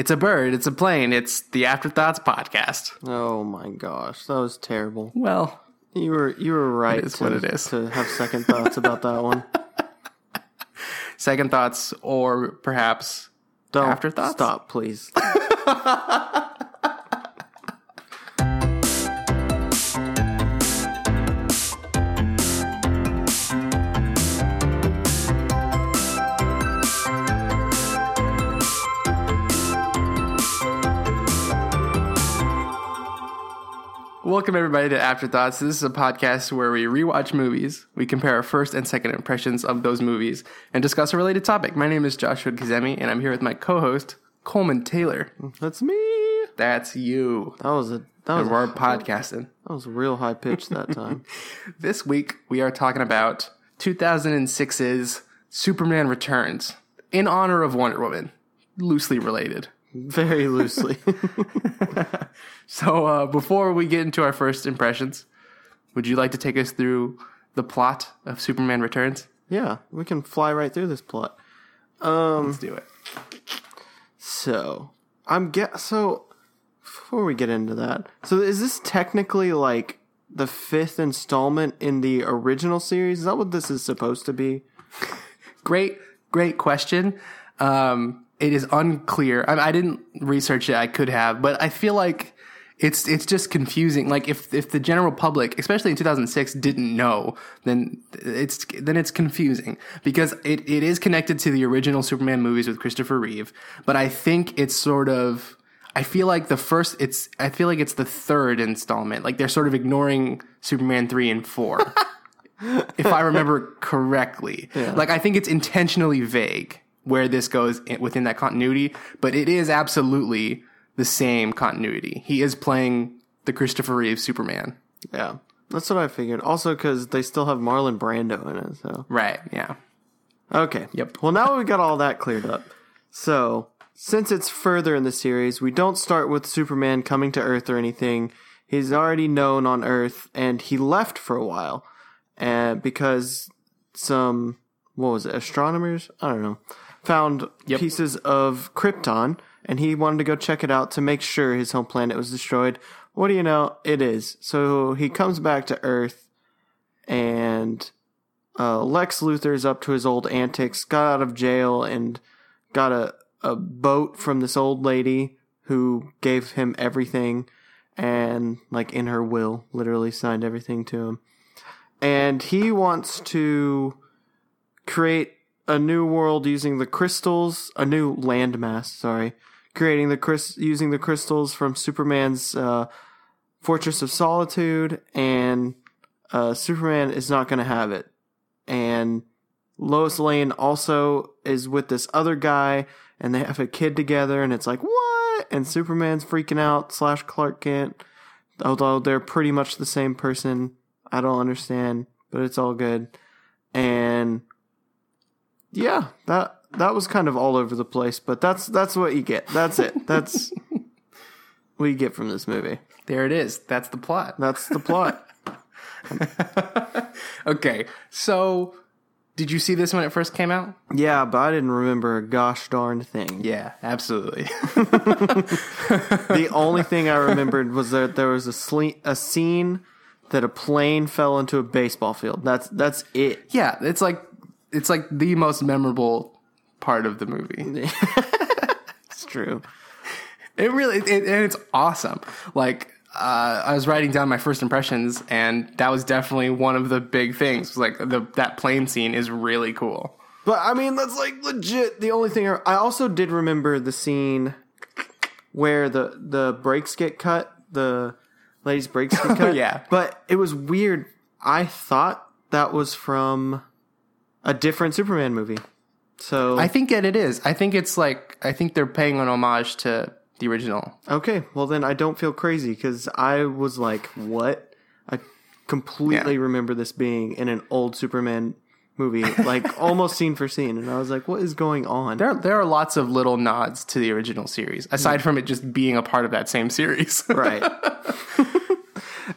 It's a bird. It's a plane. It's the Afterthoughts podcast. Oh my gosh, that was terrible. Well, You were you were right is to, what it is. to have second thoughts about that one. second thoughts or perhaps Don't Afterthoughts? Stop, please. Welcome everybody to Afterthoughts. This is a podcast where we rewatch movies, we compare our first and second impressions of those movies, and discuss a related topic. My name is Joshua Kazemi, and I'm here with my co-host Coleman Taylor. That's me. That's you. That was a that was we're podcasting. that was real high pitch that time. This week we are talking about 2006's Superman Returns in honor of Wonder Woman, loosely related. Very loosely. So uh, before we get into our first impressions, would you like to take us through the plot of Superman Returns? yeah, we can fly right through this plot. Let's do it. So I'm get so before we get into that. So is this technically like the fifth installment in the original series? Is that what this is supposed to be? Great, great question. Um, it is unclear. I, I didn't research it. I could have, but I feel like it's it's just confusing. Like if if the general public, especially in 2006, didn't know, then it's then it's confusing because it, it is connected to the original Superman movies with Christopher Reeve. But I think it's sort of. I feel like the first. It's. I feel like it's the third installment. Like they're sort of ignoring Superman three and four. if I remember correctly. Like I think it's intentionally vague where this goes within that continuity, but it is absolutely the same continuity. He is playing the Christopher Reeve Superman. Yeah, that's what I figured. Also, because they still have Marlon Brando in it. So Right, yeah. okay. Yep. Well, now we've got all that cleared up. So since it's further in the series, we don't start with Superman coming to Earth or anything. He's already known on Earth, and he left for a while, and because some what was it, astronomers? I don't know, found Yep. pieces of Krypton, and he wanted to go check it out to make sure his home planet was destroyed. What do you know? It is. So he comes back to Earth, and uh, Lex Luthor's up to his old antics. Got out of jail and got a a boat from this old lady who gave him everything and like in her will literally signed everything to him and he wants to create a new world using the crystals a new landmass sorry creating the crys- using the crystals from superman's uh, fortress of solitude and uh, superman is not going to have it and Lois Lane also is with this other guy, and they have a kid together, and it's like what? And Superman's freaking out slash Clark Kent, although they're pretty much the same person. I don't understand, but it's all good. And yeah, that that was kind of all over the place, but that's that's what you get. That's it. That's what you get from this movie. There it is. That's the plot. That's the plot. Okay, so did you see this when it first came out? yeah, but I didn't remember a gosh darn thing. Yeah, absolutely. The only thing I remembered was that there was a sle- a scene that a plane fell into a baseball field. That's that's it. yeah, it's like it's like the most memorable part of the movie. It's true. It really, it, and it's awesome. Like, uh, I was writing down my first impressions, and that was definitely one of the big things. Like, the that plane scene is really cool. But I mean, that's like legit. The only thing I, I also did remember the scene where the the brakes get cut. The lady's brakes get cut. yeah. But it was weird. I thought that was from a different Superman movie. So I think that it is. I think it's like I think they're paying an homage to the original. Okay, well then I don't feel crazy because I was like, "What?" I completely Yeah. remember this being in an old Superman movie, like almost scene for scene, and I was like, "What is going on?" There, there are lots of little nods to the original series, aside from it just being a part of that same series. right.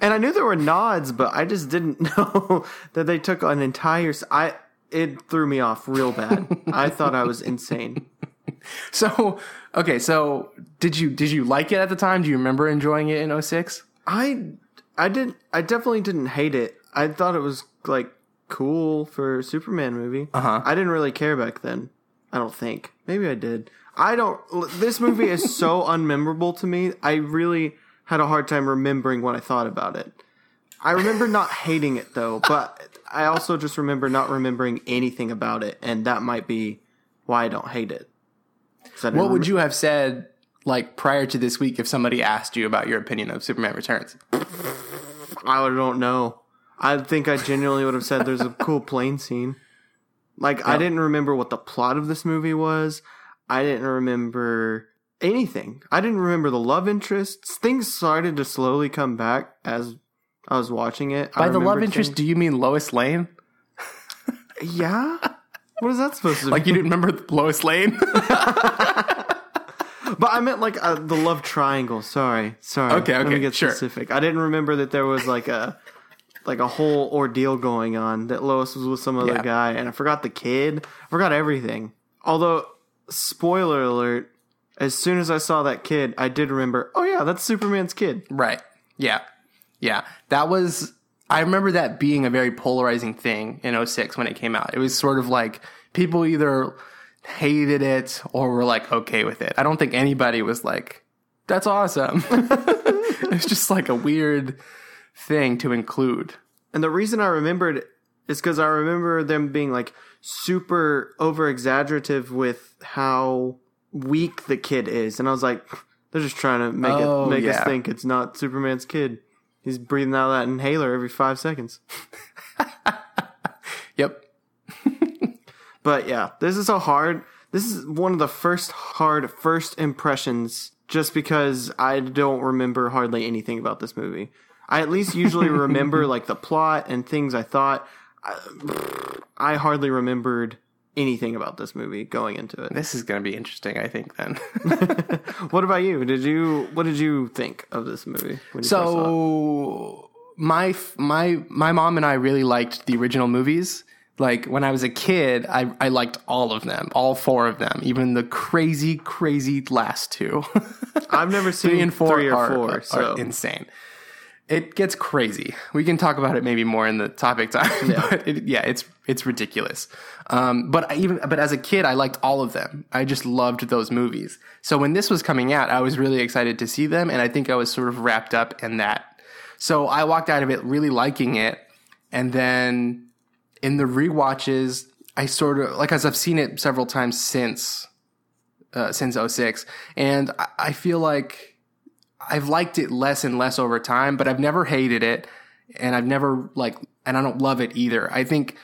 and I knew there were nods, but I just didn't know that they took an entire. I it threw me off real bad. I thought I was insane. So, Okay, so did you did you like it at the time? Do you remember enjoying it in 06? I I didn't I definitely didn't hate it. I thought it was like cool for a Superman movie. Uh-huh. I didn't really care back then. I don't think. Maybe I did. I don't this movie is so unmemorable to me. I really had a hard time remembering what I thought about it. I remember not hating it though, but I also just remember not remembering anything about it and that might be why I don't hate it. What would you have said like prior to this week if somebody asked you about your opinion of Superman Returns? I don't know. I think I genuinely would have said there's a cool plane scene. Like I didn't remember what the plot of this movie was. I didn't remember anything. I didn't remember the love interests. Things started to slowly come back as I was watching it. I By the love interest, things- do you mean Lois Lane? yeah. What is that supposed to be? Like be? you didn't remember Lois Lane? But I meant like uh, the love triangle. Sorry, sorry. Okay, okay. Let me get sure. specific. I didn't remember that there was like a like a whole ordeal going on. That Lois was with some other Yeah. guy, and I forgot the kid. I forgot everything. Although, spoiler alert: as soon as I saw that kid, I did remember. Oh yeah, that's Superman's kid. Right. Yeah. Yeah. That was I remember that being a very polarizing thing in 06 when it came out. It was sort of like people either hated it or were like okay with it. I don't think anybody was like that's awesome. it's just like a weird thing to include. And the reason I remembered is because I remember them being like super over exaggerative with how weak the kid is, and I was like, they're just trying to make Oh, it make us think it's not Superman's kid. He's breathing out that inhaler every five seconds. Yep. But yeah, this is a hard. This is one of the first hard first impressions, just because I don't remember hardly anything about this movie. I at least usually remember like the plot and things I thought. I, I hardly remembered anything about this movie going into it. This is going to be interesting, I think then. What about you? Did you what did you think of this movie? When you first saw it? So my my my mom and I really liked the original movies. Like when I was a kid, I I liked all of them, all four of them, even the crazy crazy last two. I've never seen Three and four three or are, four, are so insane. It gets crazy. We can talk about it maybe more in the topic time. but it, yeah, it's it's ridiculous. Um, but I even but as a kid, I liked all of them. I just loved those movies. So when this was coming out, I was really excited to see them, and I think I was sort of wrapped up in that. So I walked out of it really liking it, and then in the rewatches, I sort of like as I've seen it several times since uh, since 06, and I, I feel like I've liked it less and less over time, but I've never hated it, and I've never like, and I don't love it either. I think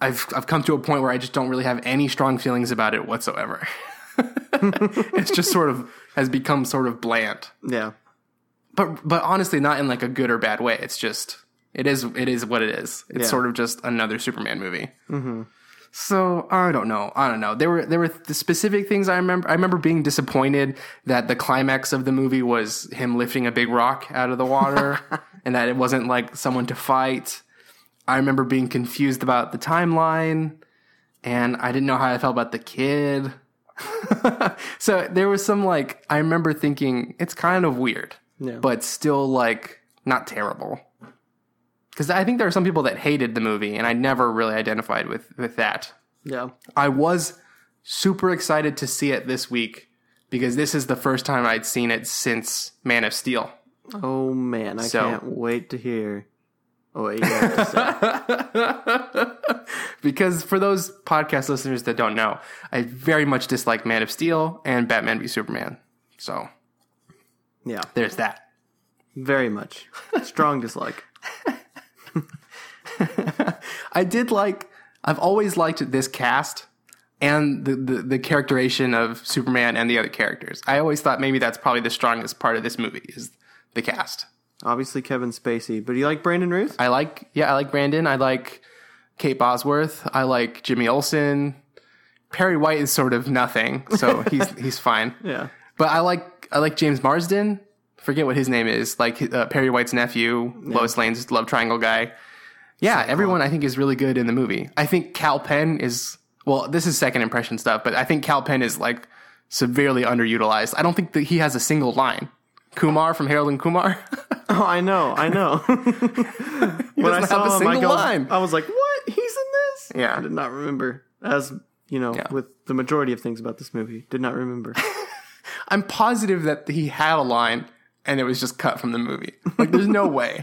I've I've come to a point where I just don't really have any strong feelings about it whatsoever. it's just sort of has become sort of bland yeah. but but honestly not in like a good or bad way it's just it is it is what it is it's Yeah. sort of just another superman movie mm-hmm. So i don't know. I don't know. There were there were the specific things i remember. I remember being disappointed that the climax of the movie was him lifting a big rock out of the water and that it wasn't like someone to fight. I remember being confused about the timeline and i didn't know how i felt about the kid. So there was some like i remember thinking it's kind of weird Yeah. but still like not terrible. Because I think there are some people that hated the movie, and I never really identified with with that. Yeah. I was super excited to see it this week because this is the first time I'd seen it since Man of Steel. Oh man, I So- can't wait to hear what you have to say. because for those podcast listeners that don't know, I very much dislike Man of Steel and Batman v Superman. So yeah. there's that. Very much. Strong dislike. I did like. I've always liked this cast and the, the the characterization of Superman and the other characters. I always thought maybe that's probably the strongest part of this movie is the cast. Obviously Kevin Spacey, but you like Brandon Routh? I like yeah, I like Brandon. I like Kate Bosworth. I like Jimmy Olsen. Perry White is sort of nothing, so he's he's fine. Yeah. But I like I like James Marsden. Forget what his name is. Like uh, Perry White's nephew, Lois Lane's love triangle guy. Yeah, everyone I think is really good in the movie. I think Kal Penn is well. This is second impression stuff, but I think Kal Penn is like severely underutilized. I don't think that he has a single line. Kumar from Harold and Kumar. Oh, I know, I know. he when I saw have a him, I, go- line. I was like, "What? He's in this?" Yeah. I did not remember. As you know, with the majority of things about this movie, did not remember. I'm positive that he had a line and it was just cut from the movie. Like, there's no way.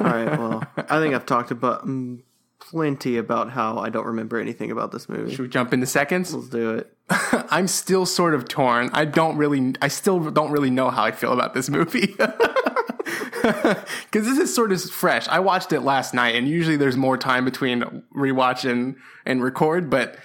All right, well, I think I've talked about mm, plenty about how I don't remember anything about this movie. Should we jump into seconds? Let's do it. I'm still sort of torn. I don't really, I still don't really know how I feel about this movie. Because this is sort of fresh. I watched it last night, and usually there's more time between rewatch and, and record, but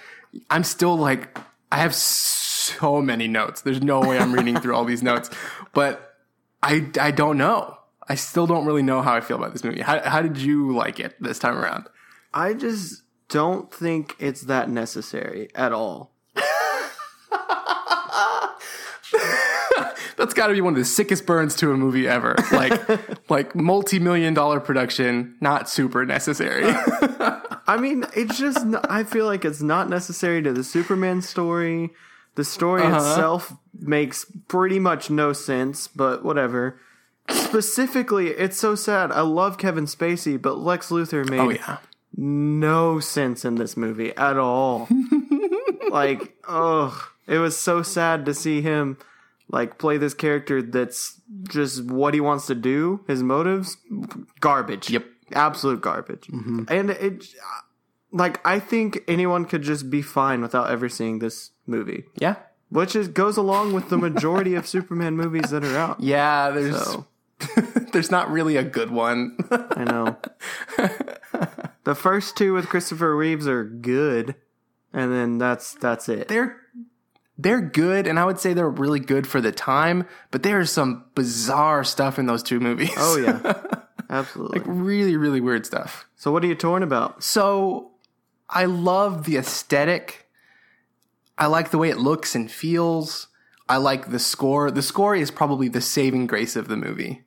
I'm still like, I have so many notes. There's no way I'm reading through all these notes, but I, I don't know. I still don't really know how I feel about this movie. How, how did you like it this time around? I just don't think it's that necessary at all. That's got to be one of the sickest burns to a movie ever. Like, like multi-million dollar production, not super necessary. I mean, it's just, I feel like it's not necessary to the Superman story. The story Uh-huh. itself makes pretty much no sense, but whatever. Specifically, it's so sad. I love Kevin Spacey, but Lex Luthor made oh yeah, no sense in this movie at all. like, ugh. It was so sad to see him like play this character that's just what he wants to do, his motives, garbage. Yep. Absolute garbage. Mm-hmm. And it like I think anyone could just be fine without ever seeing this movie. yeah, Which is goes along with the majority of Superman movies that are out. yeah. There's So there's not really a good one. I know. the first two with Christopher Reeves are good, and then that's that's it. they're they're good, and I would say they're really good for the time. But there's some bizarre stuff in those two movies. Oh yeah, absolutely. Like really, really weird stuff. so what are you torn about? So I love the aesthetic. I like the way it looks and feels. I like the score. The score is probably the saving grace of the movie.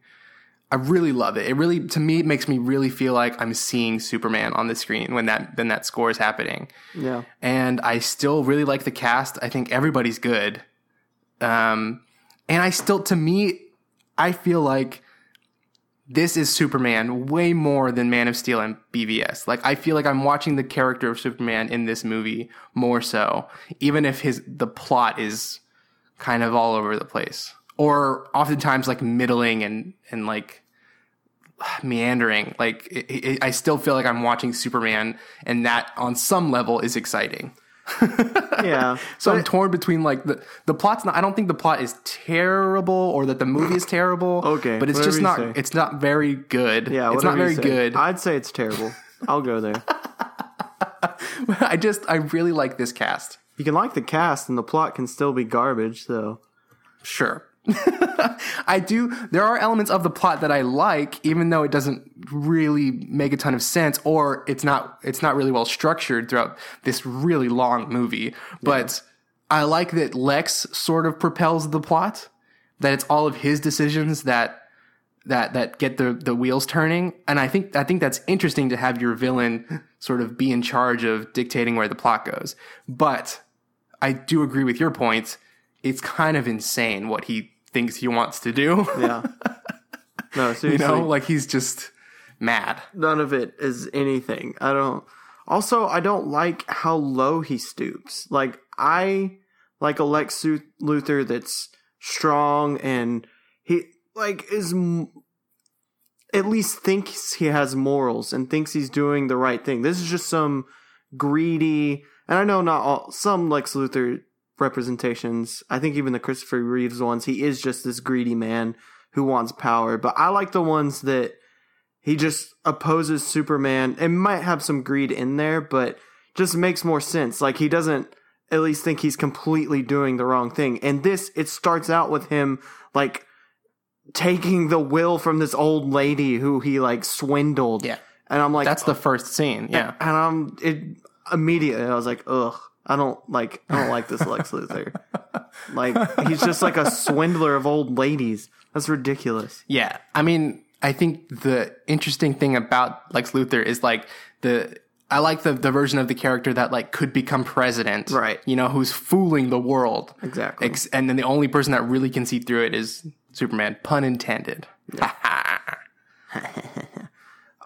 I really love it. It really, to me, it makes me really feel like I'm seeing Superman on the screen when that when that score is happening. Yeah, And I still really like the cast. I think everybody's good. Um, and I still, to me, I feel like this is Superman way more than Man of Steel and BVS. Like I feel like I'm watching the character of Superman in this movie more so, even if his the plot is kind of all over the place, or oftentimes like middling and and like meandering. Like it, it, I still feel like I'm watching Superman, and that on some level is exciting. yeah. So I'm torn between like the the plot's not. I don't think the plot is terrible or that the movie is terrible. Okay, but it's just not. say. It's not very good. yeah, it's not very good. I'd say it's terrible. I'll go there. I just I really like this cast. You can like the cast, and the plot can still be garbage. So Sure. I do. There are elements of the plot that I like, even though it doesn't really make a ton of sense, or it's not. It's not really well structured throughout this really long movie. But I like that Lex sort of propels the plot. That it's all of his decisions that that that get the the wheels turning. And I think I think that's interesting to have your villain sort of be in charge of dictating where the plot goes. But I do agree with your points. It's kind of insane what he thinks he wants to do. yeah. No, you know, like he's just mad. none of it is anything. I don't. Also, I don't like how low he stoops. Like I like a Lex Luthor that's strong and he like is m- at least thinks he has morals and thinks he's doing the right thing. This is just some greedy. And I know not all some Lex Luthor representations. I think even the Christopher Reeves ones, he is just this greedy man who wants power. But I like the ones that he just opposes Superman. It might have some greed in there, but just makes more sense. Like he doesn't at least think he's completely doing the wrong thing. And this, it starts out with him like taking the will from this old lady who he like swindled. Yeah. And I'm like, That's the oh. first scene. Yeah. and I'm it immediately. I was like, ugh. I don't like. I don't like this Lex Luthor. like he's just like a swindler of old ladies. That's ridiculous. Yeah. I mean, I think the interesting thing about Lex Luthor is like the I like the the version of the character that like could become president, Right. You know, who's fooling the world Exactly. Ex- and then the only person that really can see through it is Superman. Pun intended.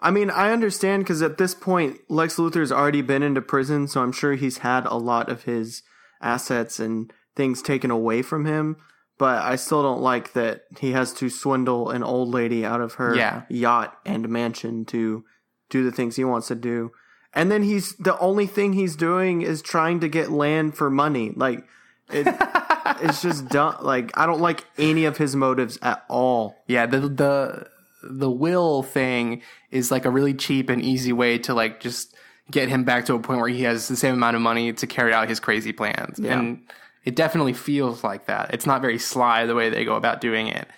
I mean, I understand because at this point, Lex Luthor's already been into prison, so I'm sure he's had a lot of his assets and things taken away from him. But I still don't like that he has to swindle an old lady out of her Yeah. yacht and mansion to do the things he wants to do. And then he's the only thing he's doing is trying to get land for money. Like it, it's just dumb. Like I don't like any of his motives at all. Yeah, the the the will thing is like a really cheap and easy way to like just get him back to a point where he has the same amount of money to carry out his crazy plans. And it definitely feels like that. It's not very sly the way they go about doing it.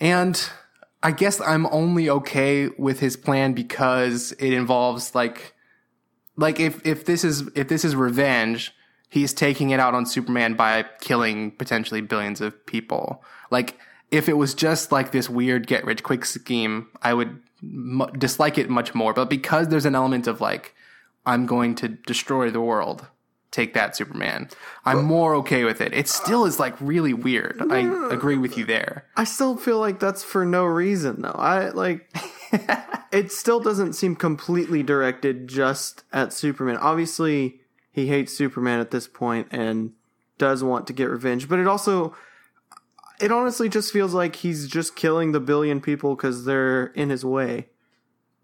And I guess I'm only okay with his plan because it involves like like if if this is if this is revenge, he's taking it out on Superman by killing potentially billions of people. Like if it was just like this weird get rich quick scheme, I would mu- dislike it much more. But because there's an element of like I'm going to destroy the world, take that Superman. I'm more okay with it. It still is like really weird. I agree with you there. I still feel like that's for no reason though. I like it still doesn't seem completely directed just at Superman. Obviously, he hates Superman at this point and does want to get revenge, but it also it honestly just feels like he's just killing the billion people cuz they're in his way.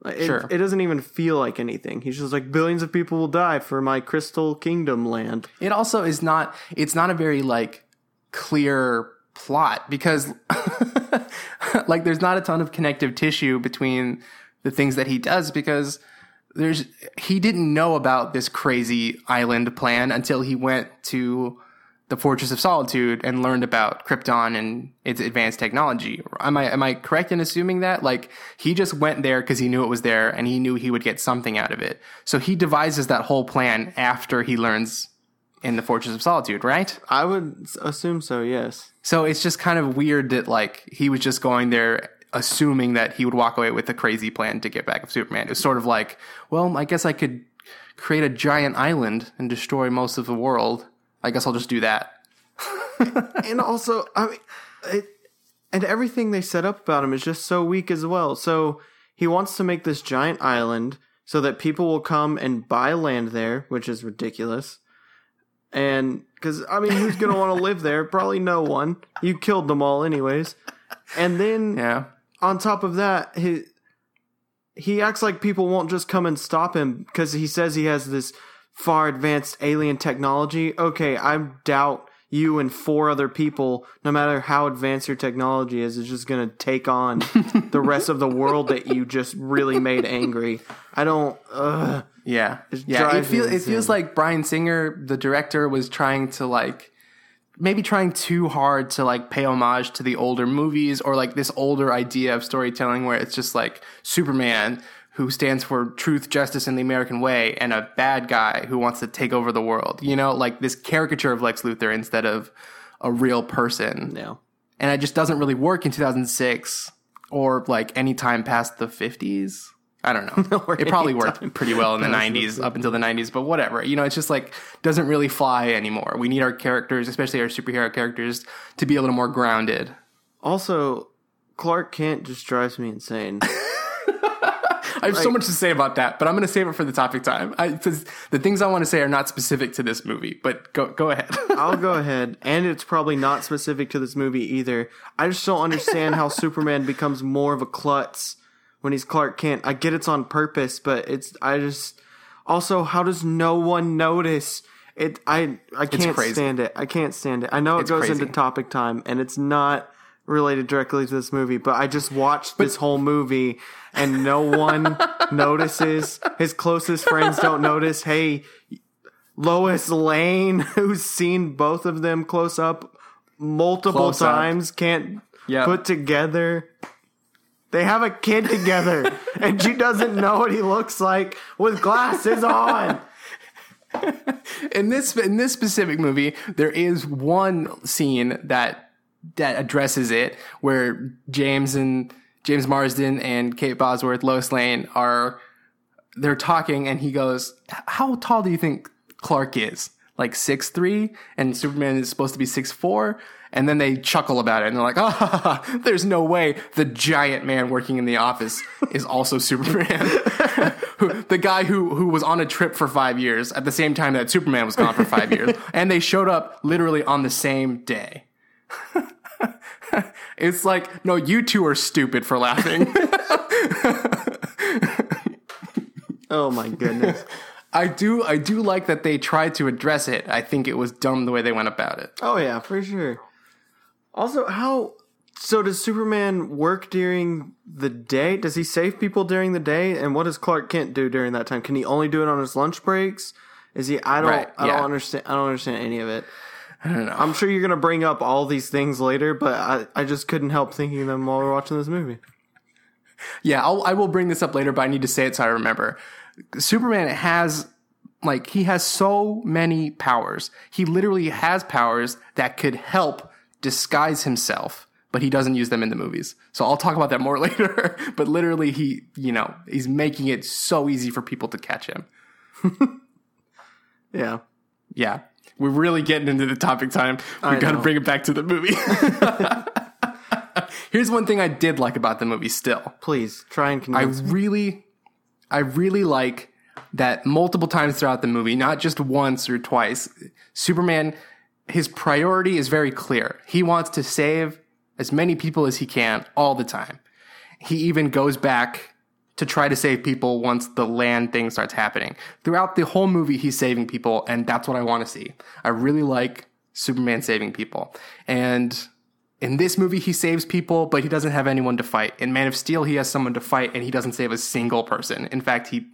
It, Sure. it doesn't even feel like anything. He's just like billions of people will die for my Crystal Kingdom land. It also is not it's not a very like clear plot because like there's not a ton of connective tissue between the things that he does because there's he didn't know about this crazy island plan until he went to the Fortress of Solitude and learned about Krypton and its advanced technology. Am I am I correct in assuming that? Like he just went there because he knew it was there and he knew he would get something out of it. So he devises that whole plan after he learns in the Fortress of Solitude, right? I would assume so, yes. So it's just kind of weird that like he was just going there assuming that he would walk away with a crazy plan to get back at Superman. It was sort of like, well, I guess I could create a giant island and destroy most of the world. I guess I'll just do that. and also, I mean, it, and everything they set up about him is just so weak as well. So he wants to make this giant island so that people will come and buy land there, which is ridiculous. And because I mean, who's gonna want to live there? Probably no one. You killed them all, anyways. And then Yeah. on top of that, he he acts like people won't just come and stop him because he says he has this far advanced alien technology. Okay, I doubt you and four other people, no matter how advanced your technology is, is just gonna take on the rest of the world that you just really made angry. I don't. Ugh. Yeah. Yeah. It feels it feels like Bryan Singer, the director, was trying to like maybe trying too hard to like pay homage to the older movies or like this older idea of storytelling where it's just like Superman who stands for truth, justice, and the American way, and a bad guy who wants to take over the world. You know, like this caricature of Lex Luthor instead of a real person. No. And it just doesn't really work in 2006 or like any time past the 50s. I don't know. It probably worked pretty well in the the 90s, up until the 90s, but whatever. You know, it's just like doesn't really fly anymore. We need our characters, especially our superhero characters, to be a little more grounded. Also, Clark Kent just drives me insane. I have so much to say about that, but I'm going to save it for the topic time. I, 'cause the things I want to say are not specific to this movie, but go go ahead. I'll go ahead, and it's probably not specific to this movie either. I just don't understand how Superman becomes more of a klutz when he's Clark Kent. I get it's on purpose, but it's I just also how does no one notice it? I I can't stand it. I can't stand it. I know it It's goes crazy. into topic time, and it's not related directly to this movie, but I just watched this whole movie and no one notices. His closest friends don't notice. Hey, Lois Lane, who's seen both of them close up multiple Close up. times, can't Yep. put together. They have a kid together, and she doesn't know what he looks like with glasses on. in this in this specific movie, there is one scene that that addresses it, where James and James Marsden and Kate Bosworth, Lois Lane are they're talking, and he goes, "How tall do you think Clark is?" Like six three, and Superman is supposed to be six four. And then they chuckle about it, and they're like, "Ah, there's no way the giant man working in the office is also Superman." the guy who who was on a trip for five years at the same time that Superman was gone for five years, and they showed up literally on the same day. It's like, no, you two are stupid for laughing. Oh my goodness. I do I do like that they tried to address it. I think it was dumb the way they went about it. oh yeah, for sure. Also, how so does Superman work during the day? Does he save people during the day? And what does Clark Kent do during that time? Can he only do it on his lunch breaks? Is he I don't Right, I yeah. don't understand I don't understand any of it. I don't know. I'm sure you're gonna bring up all these things later, but I, I just couldn't help thinking of them while we're watching this movie. Yeah, I'll, I will bring this up later, but I need to say it so I remember. Superman has, like, he has so many powers. He literally has powers that could help disguise himself, but he doesn't use them in the movies. So I'll talk about that more later. but literally, he, you know, he's making it so easy for people to catch him. Yeah. Yeah. We're really getting into the topic time. We've got to bring it back to the movie. Here's one thing I did like about the movie still. Please try and I convince me. really, I really like that multiple times throughout the movie, not just once or twice. Superman, his priority is very clear. He wants to save as many people as he can all the time. He even goes back to try to save people once the land thing starts happening. Throughout the whole movie, he's saving people, and that's what I want to see. I really like Superman saving people. And in this movie, he saves people, but he doesn't have anyone to fight. In Man of Steel, he has someone to fight, and he doesn't save a single person. In fact, he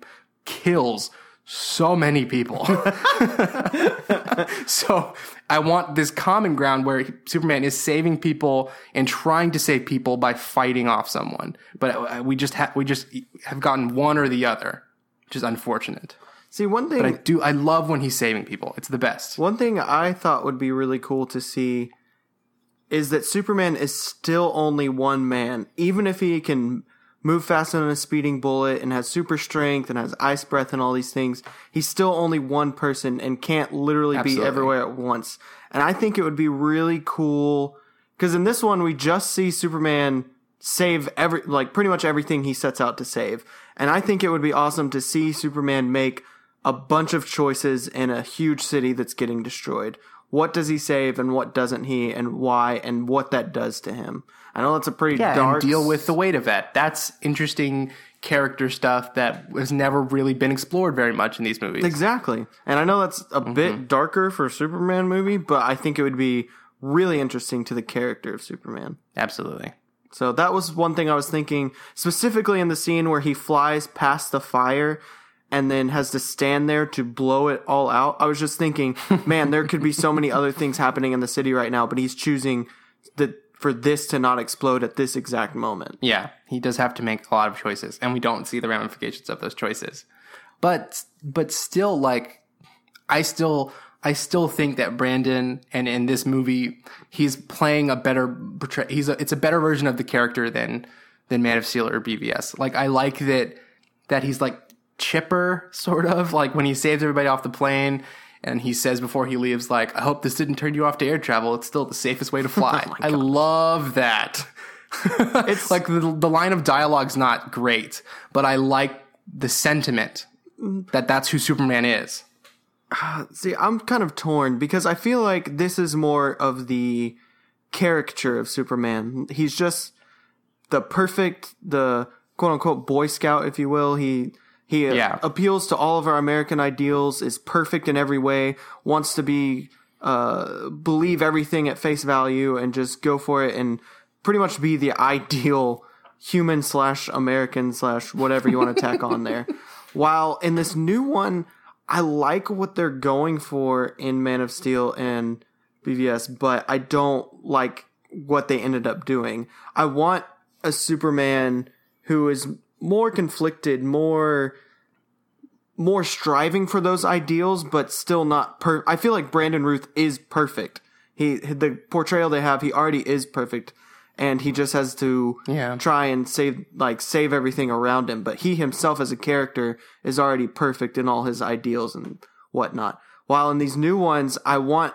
kills so many people. so I want this common ground where Superman is saving people and trying to save people by fighting off someone. But uh, we just have we just have gotten one or the other, which is unfortunate. See one thing But I do I love when he's saving people. It's the best. One thing I thought would be really cool to see is that Superman is still only one man, even if he can move faster than a speeding bullet and has super strength and has ice breath and all these things. He's still only one person and can't literally Absolutely. be everywhere at once. And I think it would be really cool because in this one we just see Superman save every like pretty much everything he sets out to save. And I think it would be awesome to see Superman make a bunch of choices in a huge city that's getting destroyed. What does he save and what doesn't he and why and what that does to him? I know that's a pretty yeah, dark deal with the weight of that. That's interesting character stuff that has never really been explored very much in these movies. Exactly. And I know that's a Mm-hmm. bit darker for a Superman movie, but I think it would be really interesting to the character of Superman. Absolutely. So that was one thing I was thinking, specifically in the scene where he flies past the fire and then has to stand there to blow it all out. I was just thinking, man, there could be so many other things happening in the city right now, but he's choosing that for this to not explode at this exact moment. Yeah, he does have to make a lot of choices, and we don't see the ramifications of those choices. But but still, like I still I still think that Brandon and in this movie he's playing a better portray. He's a, it's a better version of the character than than Man of Steel or BVS. Like I like that that he's like chipper sort of like when he saves everybody off the plane. And he says before he leaves, like, I hope this didn't turn you off to air travel. It's still the safest way to fly. Oh I love that. It's like the, the line of dialogue's not great, but I like the sentiment that that's who Superman is. See, I'm kind of torn because I feel like this is more of the caricature of Superman. He's just the perfect, the quote unquote Boy Scout, if you will. He he Yeah. appeals to all of our American ideals, is perfect in every way, wants to be uh, believe everything at face value, and just go for it, and pretty much be the ideal human slash American slash whatever you want to tack on there. While in this new one, I like what they're going for in Man of Steel and BVS, but I don't like what they ended up doing. I want a Superman who is more conflicted, more more striving for those ideals, but still not per. I feel like Brandon Routh is perfect. He the portrayal they have, he already is perfect, and he just has to Yeah. try and save like save everything around him. But he himself as a character is already perfect in all his ideals and whatnot. While in these new ones, I want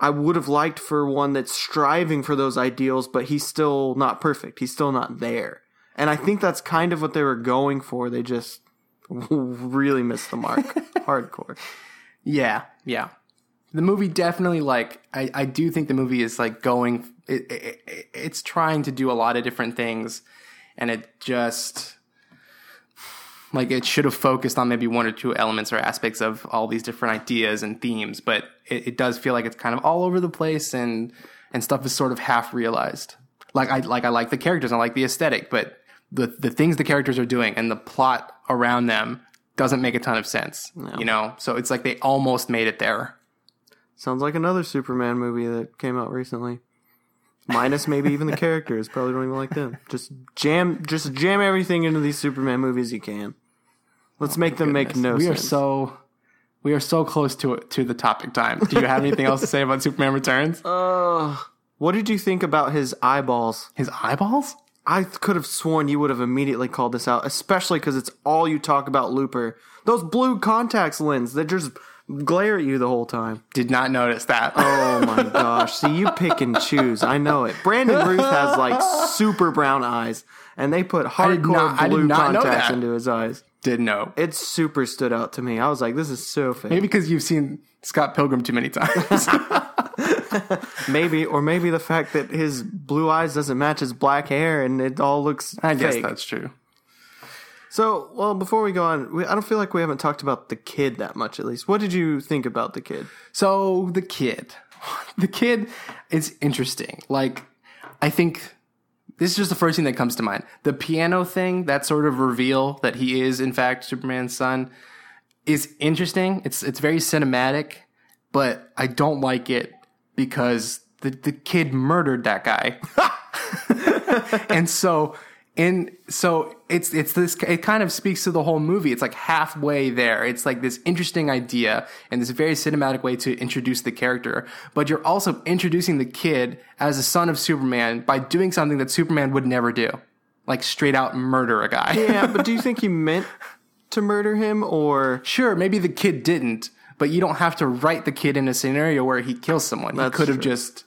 I would have liked for one that's striving for those ideals, but he's still not perfect. He's still not there. And I think that's kind of what they were going for. They just really missed the mark. Hardcore. Yeah, yeah. The movie definitely like I, I do think the movie is like going it, it, it- it's trying to do a lot of different things and it just like it should have focused on maybe one or two elements or aspects of all these different ideas and themes but it, it does feel like it's kind of all over the place and and stuff is sort of half realized like i like i like the characters i like the aesthetic but the the things the characters are doing and the plot around them doesn't make a ton of sense you know so it's like they almost made it there Sounds like another Superman movie that came out recently. Minus maybe even the characters. Probably don't even like them. Just jam just jam everything into these Superman movies you can. Let's make them make no we sense. are so we are so close to it to the topic time do you have anything else to say about superman returns Uh, what did you think about his eyeballs? his eyeballs I could have sworn you would have immediately called this out, especially because it's all you talk about Looper. Those blue contacts lens that just glare at you the whole time. did not notice that Oh my gosh. See, you pick and choose. I know it. Brandon Routh has like super brown eyes, and they put hardcore not- blue contacts into his eyes. did know It super stood out to me. I was like, this is so fake. maybe because you've seen scott pilgrim too many times Maybe, or maybe the fact that his blue eyes doesn't match his black hair and it all looks i guess fake. that's true So, well, before we go on, we, I don't feel like we haven't talked about the kid that much, at least. What did you think about the kid? So the kid, the kid is interesting. Like, I think this is just the first thing that comes to mind. The piano thing, that sort of reveal that he is in fact Superman's son, is interesting. It's it's very cinematic, but I don't like it because the the kid murdered that guy, and so. And so it's it's this it kind of speaks to the whole movie. It's like halfway there. It's like this interesting idea and this very cinematic way to introduce the character, but you're also introducing the kid as a son of Superman by doing something that Superman would never do. Like straight out murder a guy. Yeah, but do you think he meant to murder him, or Sure, maybe the kid didn't, but you don't have to write the kid in a scenario where he kills someone. He could have just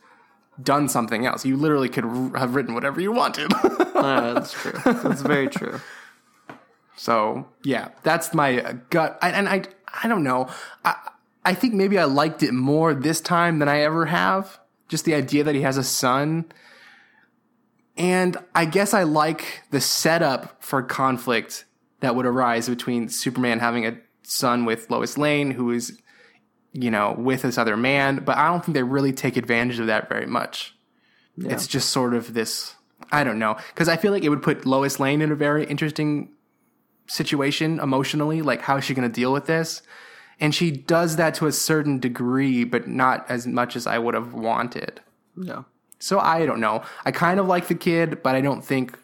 done something else. You literally could r- have written whatever you wanted. Uh, that's true. That's very true. so yeah, that's my gut. I, and I, I don't know. I, I think maybe I liked it more this time than I ever have. Just the idea that he has a son. And I guess I like the setup for conflict that would arise between Superman having a son with Lois Lane, who is, you know, with this other man. But I don't think they really take advantage of that very much. It's just sort of this, I don't know. Because I feel like it would put Lois Lane in a very interesting situation emotionally. Like, how is she going to deal with this? And she does that to a certain degree, but not as much as I would have wanted. Yeah. So I don't know. I kind of like the kid, but I don't think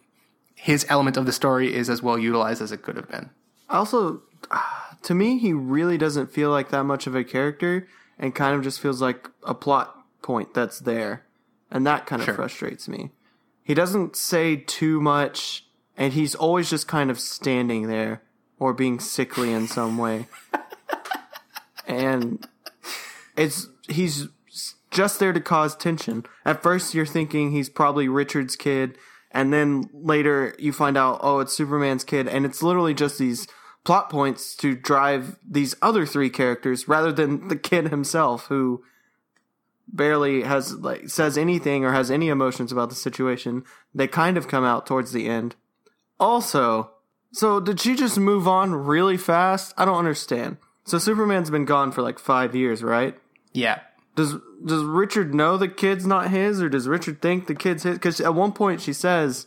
his element of the story is as well utilized as it could have been. I Also, ah, to me, he really doesn't feel like that much of a character, and kind of just feels like a plot point that's there, and that kind of Sure. frustrates me. He doesn't say too much, and he's always just kind of standing there or being sickly in some way. and it's he's just there to cause tension. At first, you're thinking he's probably Richard's kid, and then later you find out, oh, it's Superman's kid, and it's literally just these plot points to drive these other three characters rather than the kid himself, who barely has like says anything or has any emotions about the situation. They kind of come out towards the end. Also, so did she just move on really fast? I don't understand. So Superman's been gone for like five years, right? Yeah. Does does Richard know the kid's not his, or does Richard think the kid's his? Because at one point she says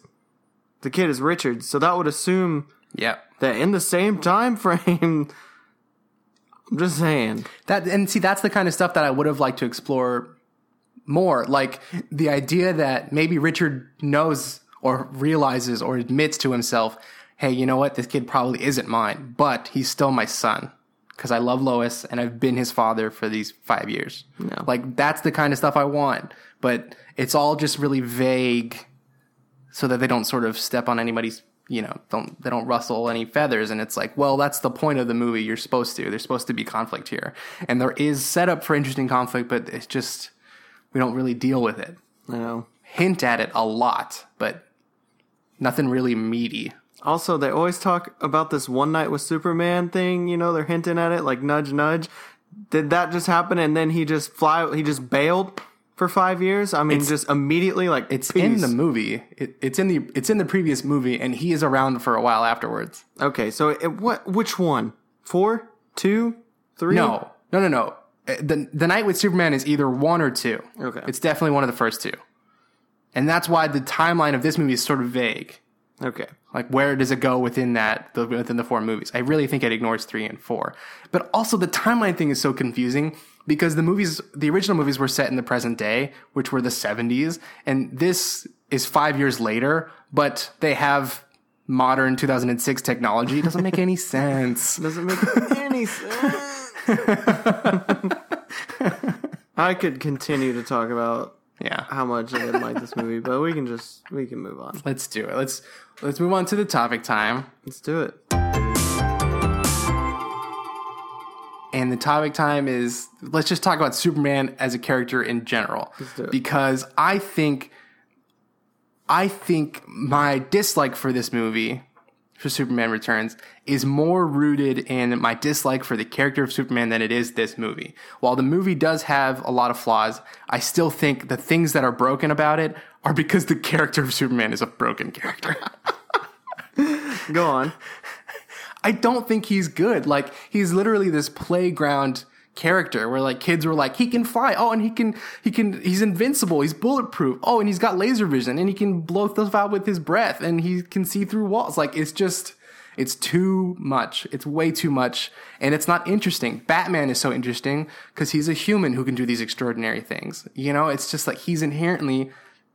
the kid is Richard's, so that would assume Yeah. That in the same time frame. I'm just saying. That and see that's the kind of stuff that I would have liked to explore more. Like the idea that maybe Richard knows or realizes or admits to himself, "Hey, you know what? This kid probably isn't mine, but he's still my son." because I love Lois and I've been his father for these five years. No. Like that's the kind of stuff I want, but it's all just really vague, so that they don't sort of step on anybody's. You know, don't they don't rustle any feathers, and it's like, well, that's the point of the movie. You're supposed to. There's supposed to be conflict here, and there is setup for interesting conflict, but it's just we don't really deal with it. I know. Hint at it a lot, but nothing really meaty. Also, they always talk about this one night with Superman thing. You know, they're hinting at it, like nudge, nudge. Did that just happen? And then he just fly? He just bailed for five years. I mean, just immediately, like It's in the movie. It, it's in the it's in the previous movie, and he is around for a while afterwards. Okay, so it, what? Which one? Four, two, three? No, no, no, no. Uh, The the night with Superman is either one or two. Okay. it's definitely one of the first two, and that's why the timeline of this movie is sort of vague. Okay. Like where does it go within that the, within the four movies? I really think it ignores three and four. But also the timeline thing is so confusing because the movies, the original movies were set in the present day, which were the seventies, and this is five years later. But they have modern 2006 technology. It doesn't make any sense. Doesn't make any sense. I could continue to talk about Yeah. how much I didn't like this movie, but we can just we can move on. Let's do it. Let's let's move on to the topic time. Let's do it. And the topic time is let's just talk about Superman as a character in general. Because I think I think my dislike for this movie for Superman Returns is more rooted in my dislike for the character of Superman than it is this movie. While the movie does have a lot of flaws, I still think the things that are broken about it are because the character of Superman is a broken character. Go on. I don't think he's good. Like he's literally this playground character where like kids were like he can fly. Oh, and he can he can he's invincible. He's bulletproof. Oh, and he's got laser vision and he can blow stuff out with his breath and he can see through walls. Like it's just it's too much. It's way too much and it's not interesting. Batman is so interesting cuz he's a human who can do these extraordinary things. You know, it's just like he's inherently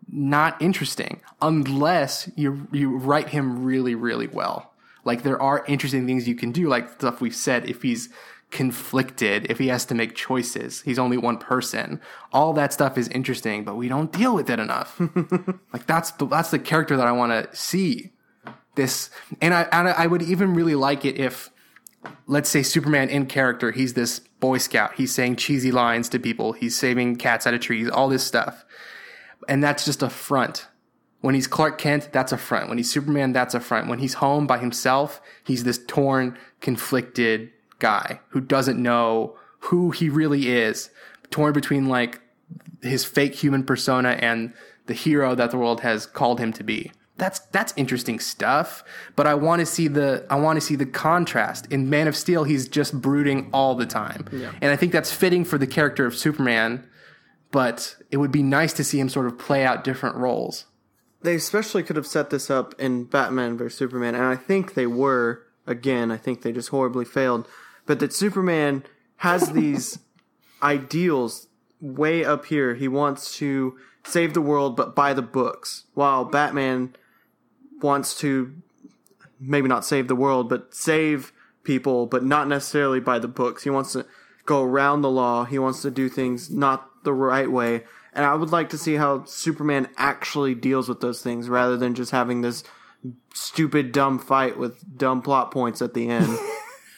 not interesting unless you you write him really really well. Like there are interesting things you can do, like stuff we've said. If he's conflicted, if he has to make choices, he's only one person. All that stuff is interesting, but we don't deal with it enough. like that's the, that's the character that I want to see. This and I and I would even really like it if let's say Superman in character, he's this Boy Scout. He's saying cheesy lines to people. He's saving cats out of trees, all this stuff. And that's just a front. When he's Clark Kent, that's a front. When he's Superman, that's a front. When he's home by himself, he's this torn, conflicted guy who doesn't know who he really is, torn between like his fake human persona and the hero that the world has called him to be. That's that's interesting stuff, but I want to see the I want to see the contrast. In Man of Steel, he's just brooding all the time. And I think that's fitting for the character of Superman, but it would be nice to see him sort of play out different roles. They especially could have set this up in Batman vs Superman, and I think they were. Again, I think they just horribly failed. But that Superman has these ideals way up here. He wants to save the world, but by the books, while Batman wants to maybe not save the world, but save people, but not necessarily by the books. He wants to go around the law. He wants to do things not the right way. And I would like to see how Superman actually deals with those things rather than just having this stupid, dumb fight with dumb plot points at the end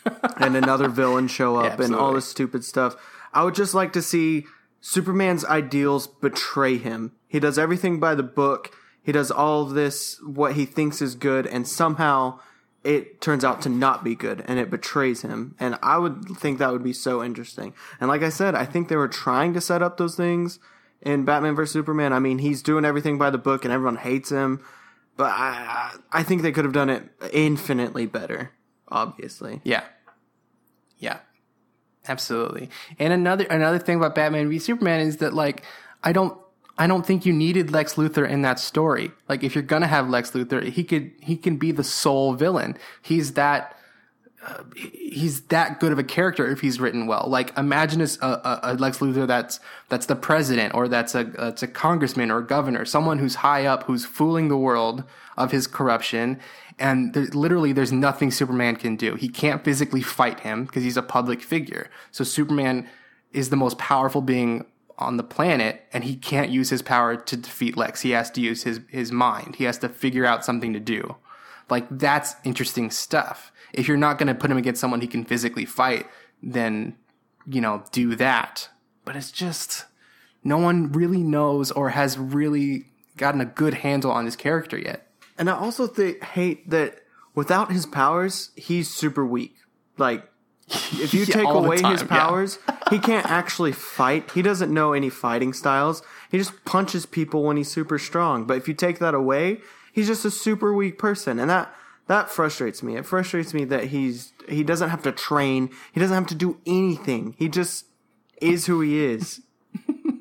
and another villain show up and all this stupid stuff. I would just like to see Superman's ideals betray him. He does everything by the book. He does all of this, what he thinks is good, and somehow it turns out to not be good and it betrays him. And I would think that would be so interesting. And like I said, I think they were trying to set up those things in Batman vs Superman. I mean, he's doing everything by the book and everyone hates him. But I, I think they could have done it infinitely better, obviously. Yeah. Yeah. Absolutely. And another another thing about Batman v Superman is that like I don't I don't think you needed Lex Luthor in that story. Like if you're gonna have Lex Luthor, he could he can be the sole villain. He's that he's that good of a character if he's written well. Like imagine a, a, a Lex Luthor that's that's the president or that's a that's a congressman or a governor, someone who's high up who's fooling the world of his corruption. And there, literally, there's nothing Superman can do. He can't physically fight him because he's a public figure. So Superman is the most powerful being on the planet, and he can't use his power to defeat Lex. He has to use his his mind. He has to figure out something to do. Like that's interesting stuff if you're not going to put him against someone he can physically fight, then, you know, do that. But it's just, no one really knows or has really gotten a good handle on his character yet. And I also th- hate that without his powers, he's super weak. Like, if you Yeah, take away his time, yeah. powers, he can't actually fight. He doesn't know any fighting styles. He just punches people when he's super strong. But if you take that away, he's just a super weak person. And that that frustrates me. It frustrates me that he's he doesn't have to train. He doesn't have to do anything. He just is who he is.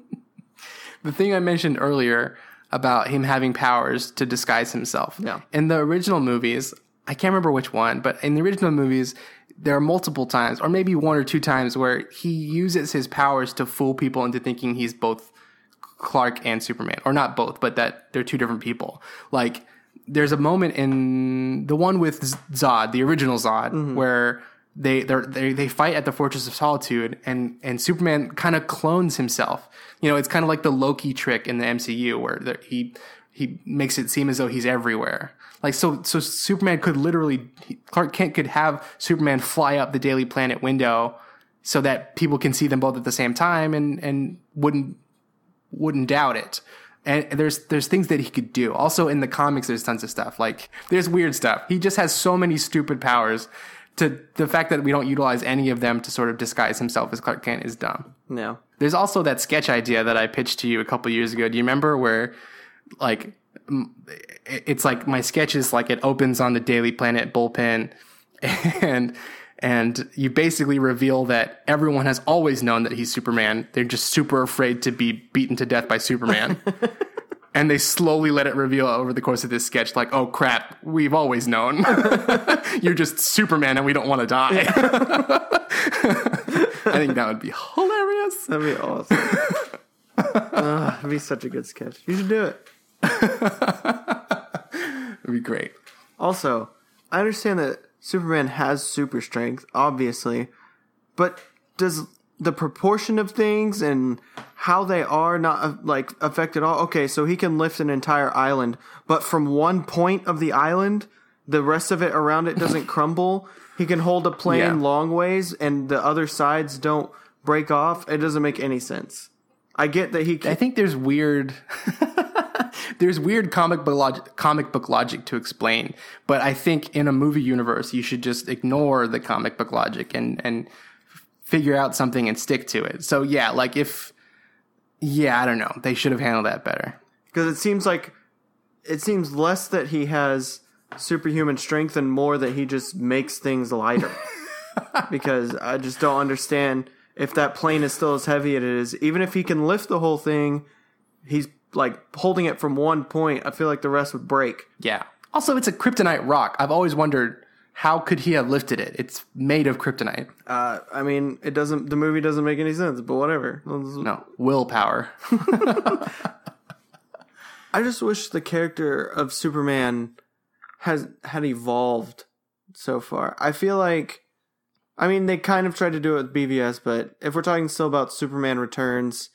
the thing I mentioned earlier about him having powers to disguise himself. Yeah. In the original movies, I can't remember which one, but in the original movies, there are multiple times, or maybe one or two times, where he uses his powers to fool people into thinking he's both Clark and Superman, or not both, but that they're two different people. Like, there's a moment in the one with Zod, the original Zod, mm-hmm. where they they they fight at the Fortress of Solitude, and and Superman kind of clones himself. You know, it's kind of like the Loki trick in the MCU, where there, he he makes it seem as though he's everywhere. Like so, so Superman could literally Clark Kent could have Superman fly up the Daily Planet window so that people can see them both at the same time and and wouldn't wouldn't doubt it. And there's there's things that he could do. Also in the comics, there's tons of stuff. Like there's weird stuff. He just has so many stupid powers. To the fact that we don't utilize any of them to sort of disguise himself as Clark Kent is dumb. No. There's also that sketch idea that I pitched to you a couple years ago. Do you remember where, like, it's like my sketch is like it opens on the Daily Planet bullpen, and and you basically reveal that everyone has always known that he's Superman. They're just super afraid to be beaten to death by Superman. And they slowly let it reveal over the course of this sketch, like, oh crap, we've always known. You're just Superman and we don't want to die. I think that would be hilarious. That'd be awesome. Ah, that'd be such a good sketch. You should do it. It'd be great. Also, I understand that Superman has super strength, obviously, but does the proportion of things and how they are not uh, like affect at all? Okay, so he can lift an entire island, but from one point of the island, the rest of it around it doesn't crumble. He can hold a plane Yeah. long ways, and the other sides don't break off. It doesn't make any sense. I get that he I think there's weird there's weird comic book logic, comic book logic to explain, but I think in a movie universe you should just ignore the comic book logic and and figure out something and stick to it. So yeah, like if yeah, I don't know. They should have handled that better. because it seems like it seems less that he has superhuman strength and more that he just makes things lighter. because I just don't understand if that plane is still as heavy as it is. Even if he can lift the whole thing, he's like holding it from one point. I feel like the rest would break. Yeah. Also, it's a kryptonite rock. I've always wondered how could he have lifted it? It's made of kryptonite. Uh, I mean, it doesn't. The movie doesn't make any sense, but whatever. No, willpower. I just wish the character of Superman has had evolved so far. I feel like I mean they kind of tried to do it with BVS, but if we're talking still about Superman Returns,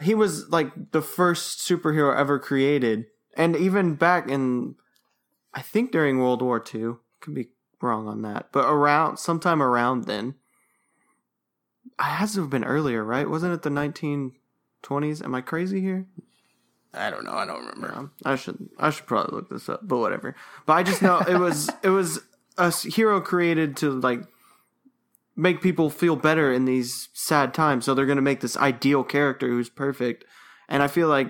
he was like the first superhero ever created. And even back in I think during World War II, could be wrong on that, but around sometime around then. It has to have been earlier, right? Wasn't it the 1920s? Am I crazy here? I don't know. I don't remember. I should I should probably look this up, but whatever. But I just know it was it was a hero created to like make people feel better in these sad times. So they're going to make this ideal character who's perfect. And I feel like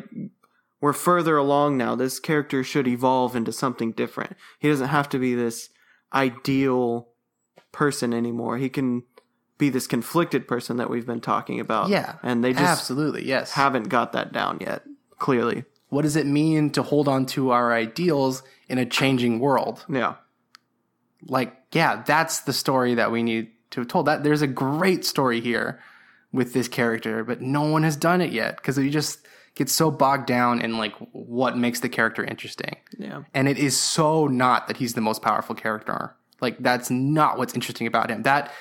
we're further along now. This character should evolve into something different. He doesn't have to be this ideal person anymore. He can be this conflicted person that we've been talking about. Yeah. And they just absolutely yes. haven't got that down yet, clearly. what does it mean to hold on to our ideals in a changing world? Yeah. Like yeah, that's the story that we need to have told. That there's a great story here with this character, but no one has done it yet because you just get so bogged down in like what makes the character interesting. Yeah. And it is so not that he's the most powerful character. Like that's not what's interesting about him. That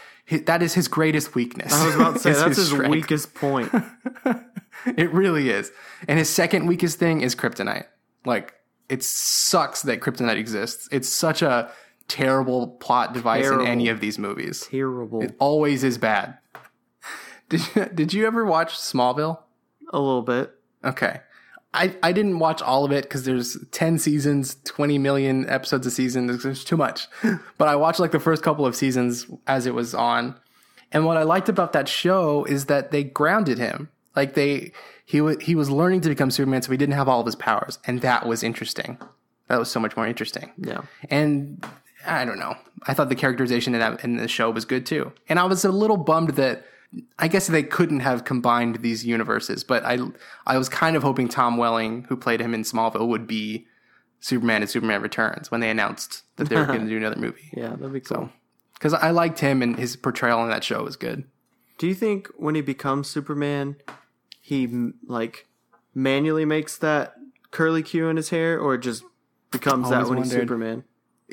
that is his greatest weakness. I was about to say that's his strength. weakest point. It really is. And his second weakest thing is kryptonite. Like it sucks that kryptonite exists. It's such a terrible plot device Terrible. in any of these movies. Terrible. It always is bad. Did you, did you ever watch Smallville? A little bit. Okay. I, I didn't watch all of it because there's 10 seasons, 20 million episodes a season. There's, there's too much. But I watched like the first couple of seasons as it was on. And what I liked about that show is that they grounded him. Like they, he, he was learning to become Superman, so he didn't have all of his powers. And that was interesting. That was so much more interesting. Yeah. And I don't know. I thought the characterization in that in the show was good too. And I was a little bummed that I guess they couldn't have combined these universes, but I I was kind of hoping Tom Welling, who played him in Smallville, would be Superman and Superman Returns when they announced that they were going to do another movie. Yeah, that'd be cool. Because I liked him and his portrayal in that show was good. Do you think when he becomes Superman, he like manually makes that curly Q in his hair, or just becomes that Always when he's. Superman?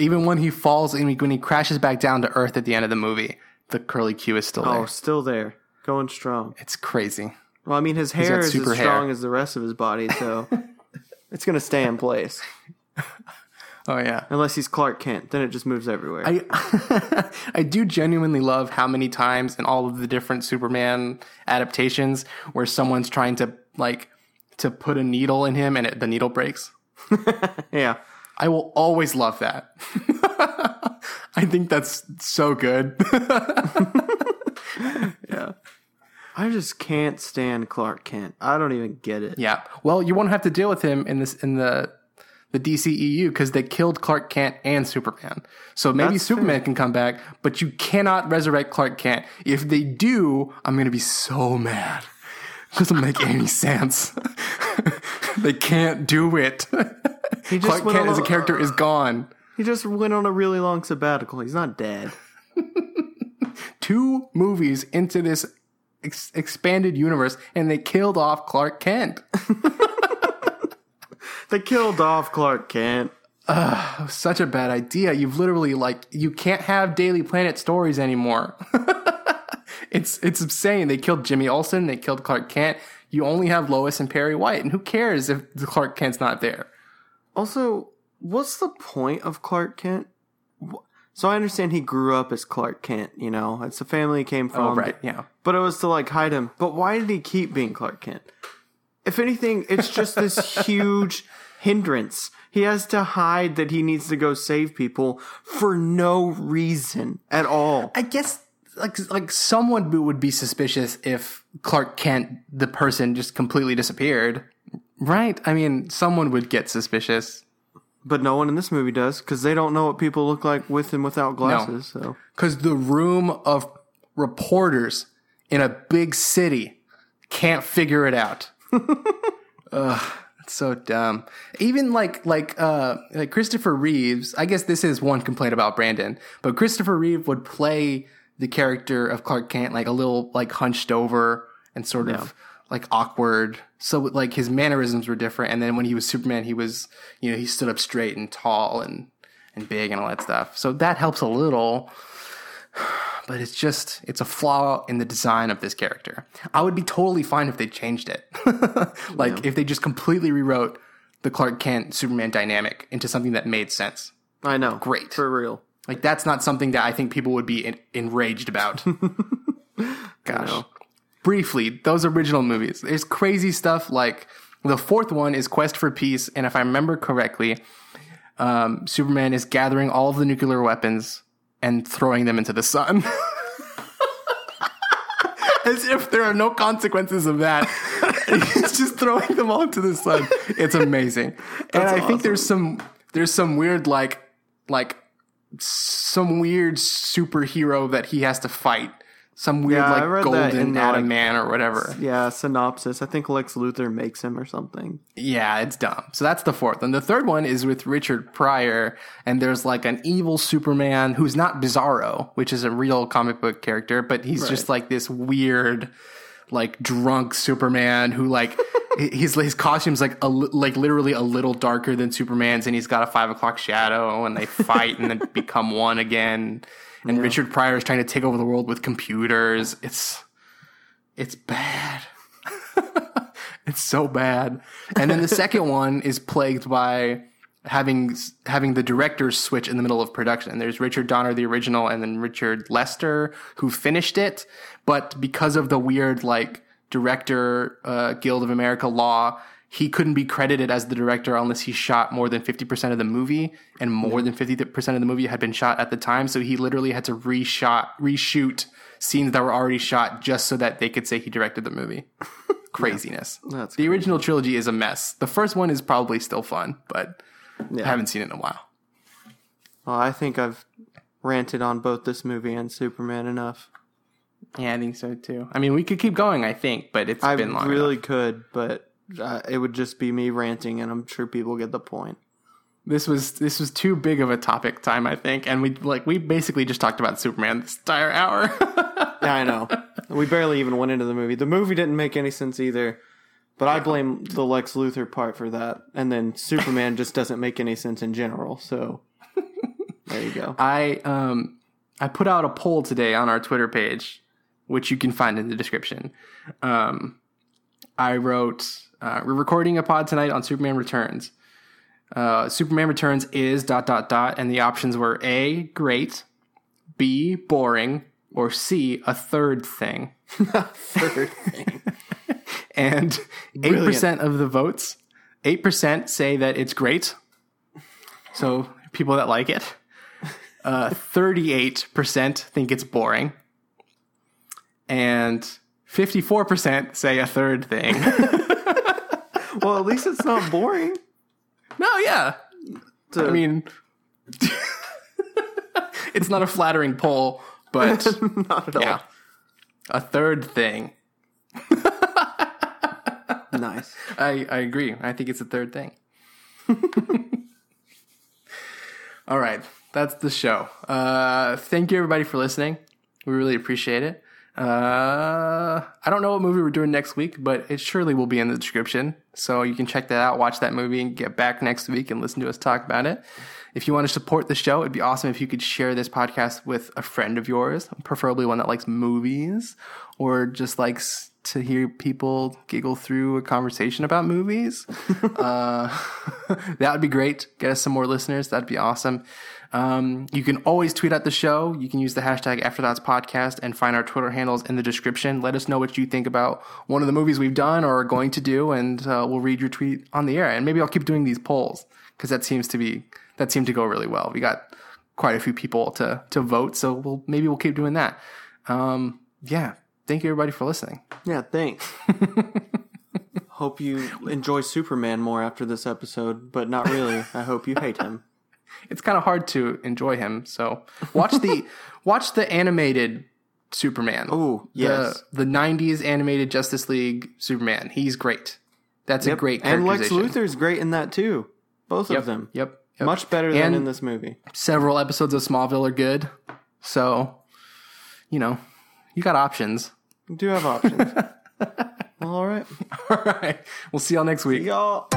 Even when he falls and when he crashes back down to Earth at the end of the movie, the curly Q is still oh, there. Oh, still there, going strong. It's crazy. Well, I mean, his hair got is as super hair. strong as the rest of his body, so it's gonna stay in place. Oh yeah. Unless he's Clark Kent, then it just moves everywhere. I I do genuinely love how many times in all of the different Superman adaptations where someone's trying to like to put a needle in him and it, the needle breaks. yeah, I will always love that. I think that's so good. yeah. I just can't stand Clark Kent. I don't even get it. yeah. Well, you won't have to deal with him in this in the the DCEU because they killed Clark Kent and Superman. So maybe That's Superman can come back, but you cannot resurrect Clark Kent. If they do, I'm going to be so mad. Doesn't make any sense. they can't do it. He just Clark went Kent on as a character is gone. He just went on a really long sabbatical. He's not dead. Two movies into this ex- expanded universe, and they killed off Clark Kent. They killed off Clark Kent. Such a bad idea. You've literally like you can't have Daily Planet stories anymore. It's it's insane. They killed Jimmy Olsen. They killed Clark Kent. You only have Lois and Perry White, and who cares if the Clark Kent's not there? Also, what's the point of Clark Kent? So I understand he grew up as Clark Kent. You know, it's the family he came oh, from. Oh, right. Yeah. But it was to like hide him. But why did he keep being Clark Kent? If anything, it's just this huge hindrance. He has to hide that he needs to go save people for no reason at all. I guess like like someone would be suspicious if Clark Kent, the person, just completely disappeared. Right? I mean, someone would get suspicious. But no one in this movie does because they don't know what people look like with and without glasses. So Because the room of reporters in a big city can't figure it out. Ugh, it's so dumb. Even like like uh like Christopher Reeves, I guess this is one complaint about Brandon, but Christopher Reeve would play the character of Clark Kent like a little like hunched over and sort of like awkward. So like his mannerisms were different and then when he was Superman he was you know he stood up straight and tall and and big and all that stuff. So that helps a little but it's just it's a flaw in the design of this character. I would be totally fine if they changed it. like if they just completely rewrote the Clark Kent Superman dynamic into something that made sense. I know, Great. for real. Like that's not something that I think people would be en- enraged about. Gosh. know. Briefly, those original movies. There's crazy stuff like the fourth one is Quest for Peace, and if I remember correctly, um, Superman is gathering all of the nuclear weapons and throwing them into the sun. As if there are no consequences of that. He's just throwing them all into the sun. It's amazing. and I think there's some there's some weird like like some weird superhero that he has to fight some weird Yeah, like golden Adam like- Man or whatever. Yeah, synopsis. I think Lex Luthor makes him or something. Yeah, it's dumb. So that's the fourth. And the third one is with Richard Pryor, and there's like an evil Superman who's not Bizarro, which is a real comic book character, but he's just like this weird, like drunk Superman who like his his costume's like a, like literally a little darker than Superman's, and he's got a five o'clock shadow, and they fight and then become one again. And Richard Pryor is trying to take over the world with computers. It's it's bad. It's so bad. And then the second one is plagued by having having the directors switch in the middle of production. There's Richard Donner, the original, and then Richard Lester, who finished it, but because of the weird like director uh, Guild of America law, he couldn't be credited as the director unless he shot more than 50% of the movie and more than 50% of the movie had been shot at the time. So he literally had to reshot reshoot scenes that were already shot just so that they could say he directed the movie. Craziness. That's the original trilogy is a mess. The first one is probably still fun but Yeah. i haven't seen it in a while Well, I think I've ranted on both this movie and Superman enough. yeah i think so too i mean we could keep going i think but it's I been long really enough. could, but uh, it would just be me ranting, and I'm sure people get the point. this was this was too big of a topic time i think and we like we basically just talked about superman this entire hour Yeah, I know. we barely even went into the movie. The movie didn't make any sense either. But I blame the Lex Luthor part for that. And then Superman just doesn't make any sense in general. So there you go. I um I put out a poll today on our Twitter page, which you can find in the description. Um, I wrote, uh, "We're recording a pod tonight on Superman Returns. Uh, Superman Returns is dot dot dot, and the options were A great, B boring, or C a third thing. Third thing. And eight percent of the votes, eight percent say that it's great. So people that like it. Uh, Thirty-eight percent think it's boring, and fifty-four percent say a third thing. Well, at least it's not boring. no, yeah. To, I mean, it's not a flattering poll, but not at all. a third thing. Nice. I, I agree. I think it's the third thing. All right. That's the show. Uh, thank you, everybody, for listening. We really appreciate it. Uh, I don't know what movie we're doing next week, but it surely will be in the description. So you can check that out, watch that movie, and get back next week and listen to us talk about it. If you want to support the show, it'd be awesome if you could share this podcast with a friend of yours, preferably one that likes movies or just likes to hear people giggle through a conversation about movies. uh, that would be great. Get us some more listeners. That'd be awesome. Um, you can always tweet at the show. You can use the hashtag After Thoughts Podcast and find our Twitter handles in the description. Let us know what you think about one of the movies we've done or are going to do, and uh, we'll read your tweet on the air. And maybe I'll keep doing these polls because that seems to be that seemed to go really well. We got quite a few people to to vote, so we'll maybe we'll keep doing that. Um, yeah, thank you everybody for listening. Yeah, thanks. hope you enjoy Superman more after this episode, but not really. I hope you hate him. It's kind of hard to enjoy him, so watch the watch the animated Superman. Oh, yes. the, the '90s animated Justice League Superman. He's great. That's a great and Lex. Luthor's great in that too. Both Yep, of them. Yep. yep. Much better than in this movie. Several episodes of Smallville are good, so you know you got options. We do have options. all right. All right, we'll see y'all next week. Y'all.